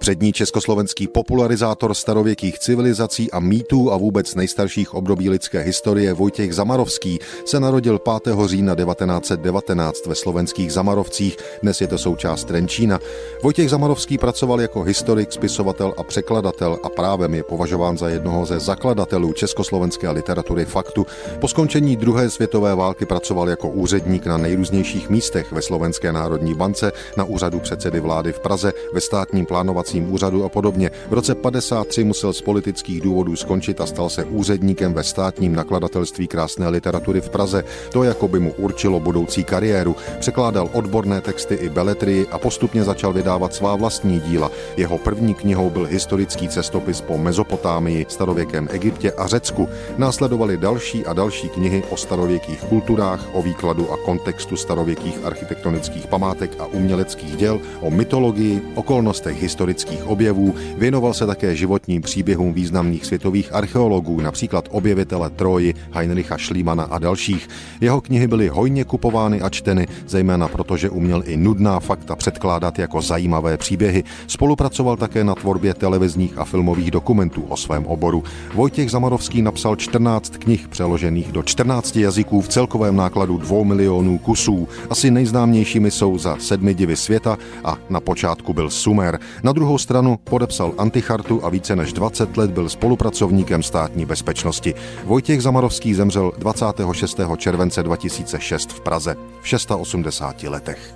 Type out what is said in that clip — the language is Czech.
Přední československý popularizátor starověkých civilizací a mýtů a vůbec nejstarších období lidské historie Vojtěch Zamarovský se narodil 5. října 1919 ve slovenských Zamarovcích, dnes je to součást Trenčína. Vojtěch Zamarovský pracoval jako historik, spisovatel a překladatel a právem je považován za jednoho ze zakladatelů československé literatury faktu. Po skončení druhé světové války pracoval jako úředník na nejrůznějších místech ve Slovenské národní bance, na úřadu předsedy vlády v Praze, ve státním plánovacím úřadu a podobně. V roce 53 musel z politických důvodů skončit a stal se úředníkem ve státním nakladatelství krásné literatury v Praze. To jako by mu určilo budoucí kariéru. Překládal odborné texty i beletrii a postupně začal vydávat svá vlastní díla. Jeho první knihou byl historický cestopis po Mezopotámii, starověkém Egyptě a Řecku. Následovaly další a další knihy o starověkých kulturách, o výkladu a kontextu starověkých architektonických památek a uměleckých děl, o mytologii, okolnostech historických objevů, věnoval se také životním příběhům významných světových archeologů, například objevitele Troji, Heinricha Schliemanna a dalších. Jeho knihy byly hojně kupovány a čteny, zejména proto, že uměl i nudná fakta předkládat jako zajímavé příběhy. Spolupracoval také na tvorbě televizních a filmových dokumentů o svém oboru. Vojtěch Zamarovský napsal 14 knih přeložených do 14 jazyků v celkovém nákladu 2 milionů kusů. Asi nejznámějšími jsou za sedmi divy světa a na počátku byl Sumer. Na druhou stranu podepsal antichartu a více než 20 let byl spolupracovníkem státní bezpečnosti. Vojtěch Zamarovský zemřel 26. července 2006 v Praze v 680 letech.